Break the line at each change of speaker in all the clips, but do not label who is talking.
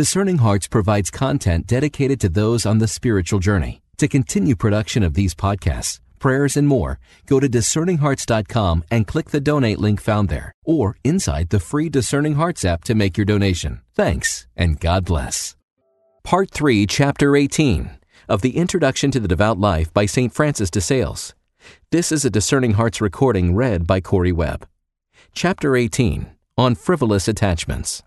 Discerning Hearts provides content dedicated to those on the spiritual journey. To continue production of these podcasts, prayers, and more, go to discerninghearts.com and click the donate link found there, or inside the free Discerning Hearts app to make your donation. Thanks, and God bless. Part 3, Chapter 18 of the Introduction to the Devout Life by St. Francis de Sales. This is a Discerning Hearts recording read by Correy Webb. Chapter 18 On Frivolous Attachments.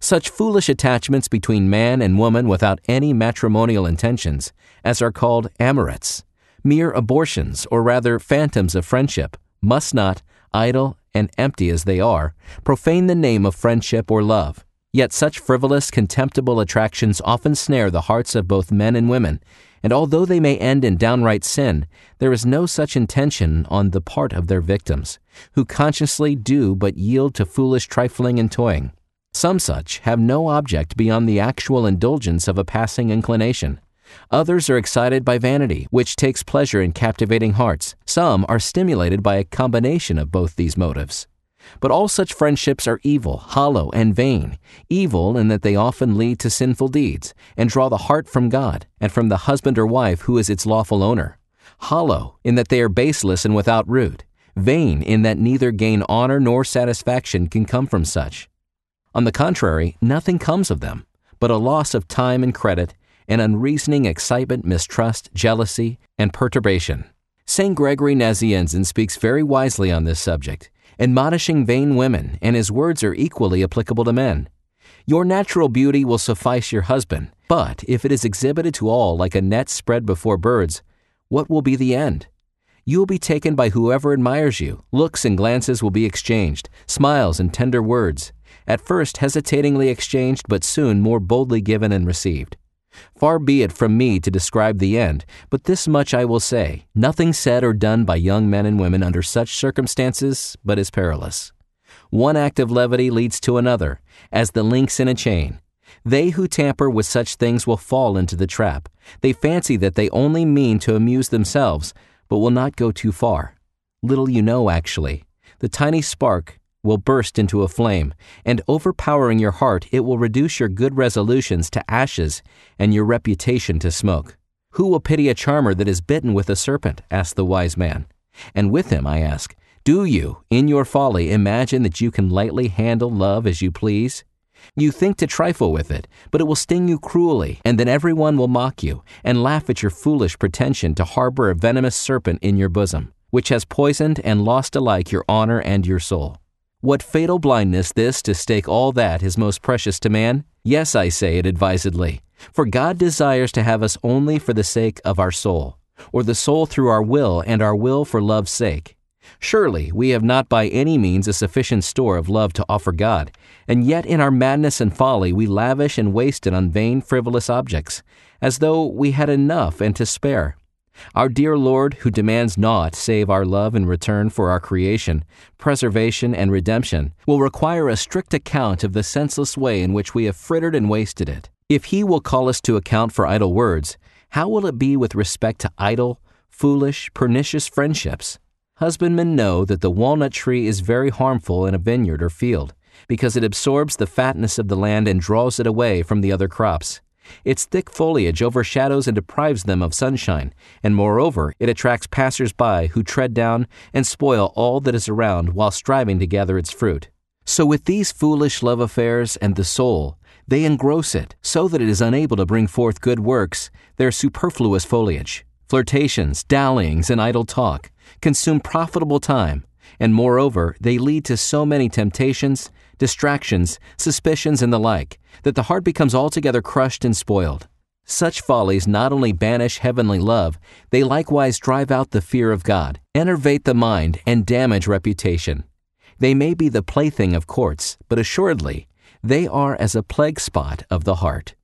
Such foolish attachments between man and woman without any matrimonial intentions, as are called amourettes, mere abortions, or rather phantoms of friendship, must not, idle and empty as they are, profane the name of friendship or love. Yet such frivolous, contemptible attractions often snare the hearts of both men and women, and although they may end in downright sin, there is no such intention on the part of their victims, who consciously do but yield to foolish trifling and toying. Some such have no object beyond the actual indulgence of a passing inclination. Others are excited by vanity, which takes pleasure in captivating hearts. Some are stimulated by a combination of both these motives. But all such friendships are evil, hollow, and vain. Evil in that they often lead to sinful deeds, and draw the heart from God, and from the husband or wife who is its lawful owner. Hollow in that they are baseless and without root. Vain in that neither gain honor nor satisfaction can come from such. On the contrary, nothing comes of them, but a loss of time and credit, and unreasoning excitement, mistrust, jealousy, and perturbation. St. Gregory Nazianzen speaks very wisely on this subject, admonishing vain women, and his words are equally applicable to men. Your natural beauty will suffice your husband, but if it is exhibited to all like a net spread before birds, what will be the end? You will be taken by whoever admires you. Looks and glances will be exchanged, smiles and tender words at first hesitatingly exchanged, but soon more boldly given and received. Far be it from me to describe the end, but this much I will say nothing said or done by young men and women under such circumstances but is perilous. One act of levity leads to another, as the links in a chain. They who tamper with such things will fall into the trap. They fancy that they only mean to amuse themselves, but will not go too far. Little you know, actually. The tiny spark, will burst into a flame, and overpowering your heart, it will reduce your good resolutions to ashes and your reputation to smoke. Who will pity a charmer that is bitten with a serpent? asked the wise man. And with him, I ask, do you, in your folly, imagine that you can lightly handle love as you please? You think to trifle with it, but it will sting you cruelly, and then everyone will mock you and laugh at your foolish pretension to harbor a venomous serpent in your bosom, which has poisoned and lost alike your honor and your soul. What fatal blindness this to stake all that is most precious to man? Yes, I say it advisedly. For God desires to have us only for the sake of our soul, or the soul through our will, and our will for love's sake. Surely we have not by any means a sufficient store of love to offer God, and yet in our madness and folly we lavish and waste it on vain, frivolous objects, as though we had enough and to spare. Our dear Lord, who demands naught save our love in return for our creation, preservation, and redemption, will require a strict account of the senseless way in which we have frittered and wasted it. If He will call us to account for idle words, how will it be with respect to idle, foolish, pernicious friendships? Husbandmen know that the walnut tree is very harmful in a vineyard or field, because it absorbs the fatness of the land and draws it away from the other crops. Its thick foliage overshadows and deprives them of sunshine, and moreover, it attracts passers by who tread down and spoil all that is around while striving to gather its fruit. So, with these foolish love affairs and the soul, they engross it so that it is unable to bring forth good works, their superfluous foliage. Flirtations, dallyings, and idle talk consume profitable time, and moreover, they lead to so many temptations distractions, suspicions, and the like, that the heart becomes altogether crushed and spoiled. Such follies not only banish heavenly love, they likewise drive out the fear of God, enervate the mind, and damage reputation. They may be the plaything of courts, but assuredly, they are as a plague spot of the heart.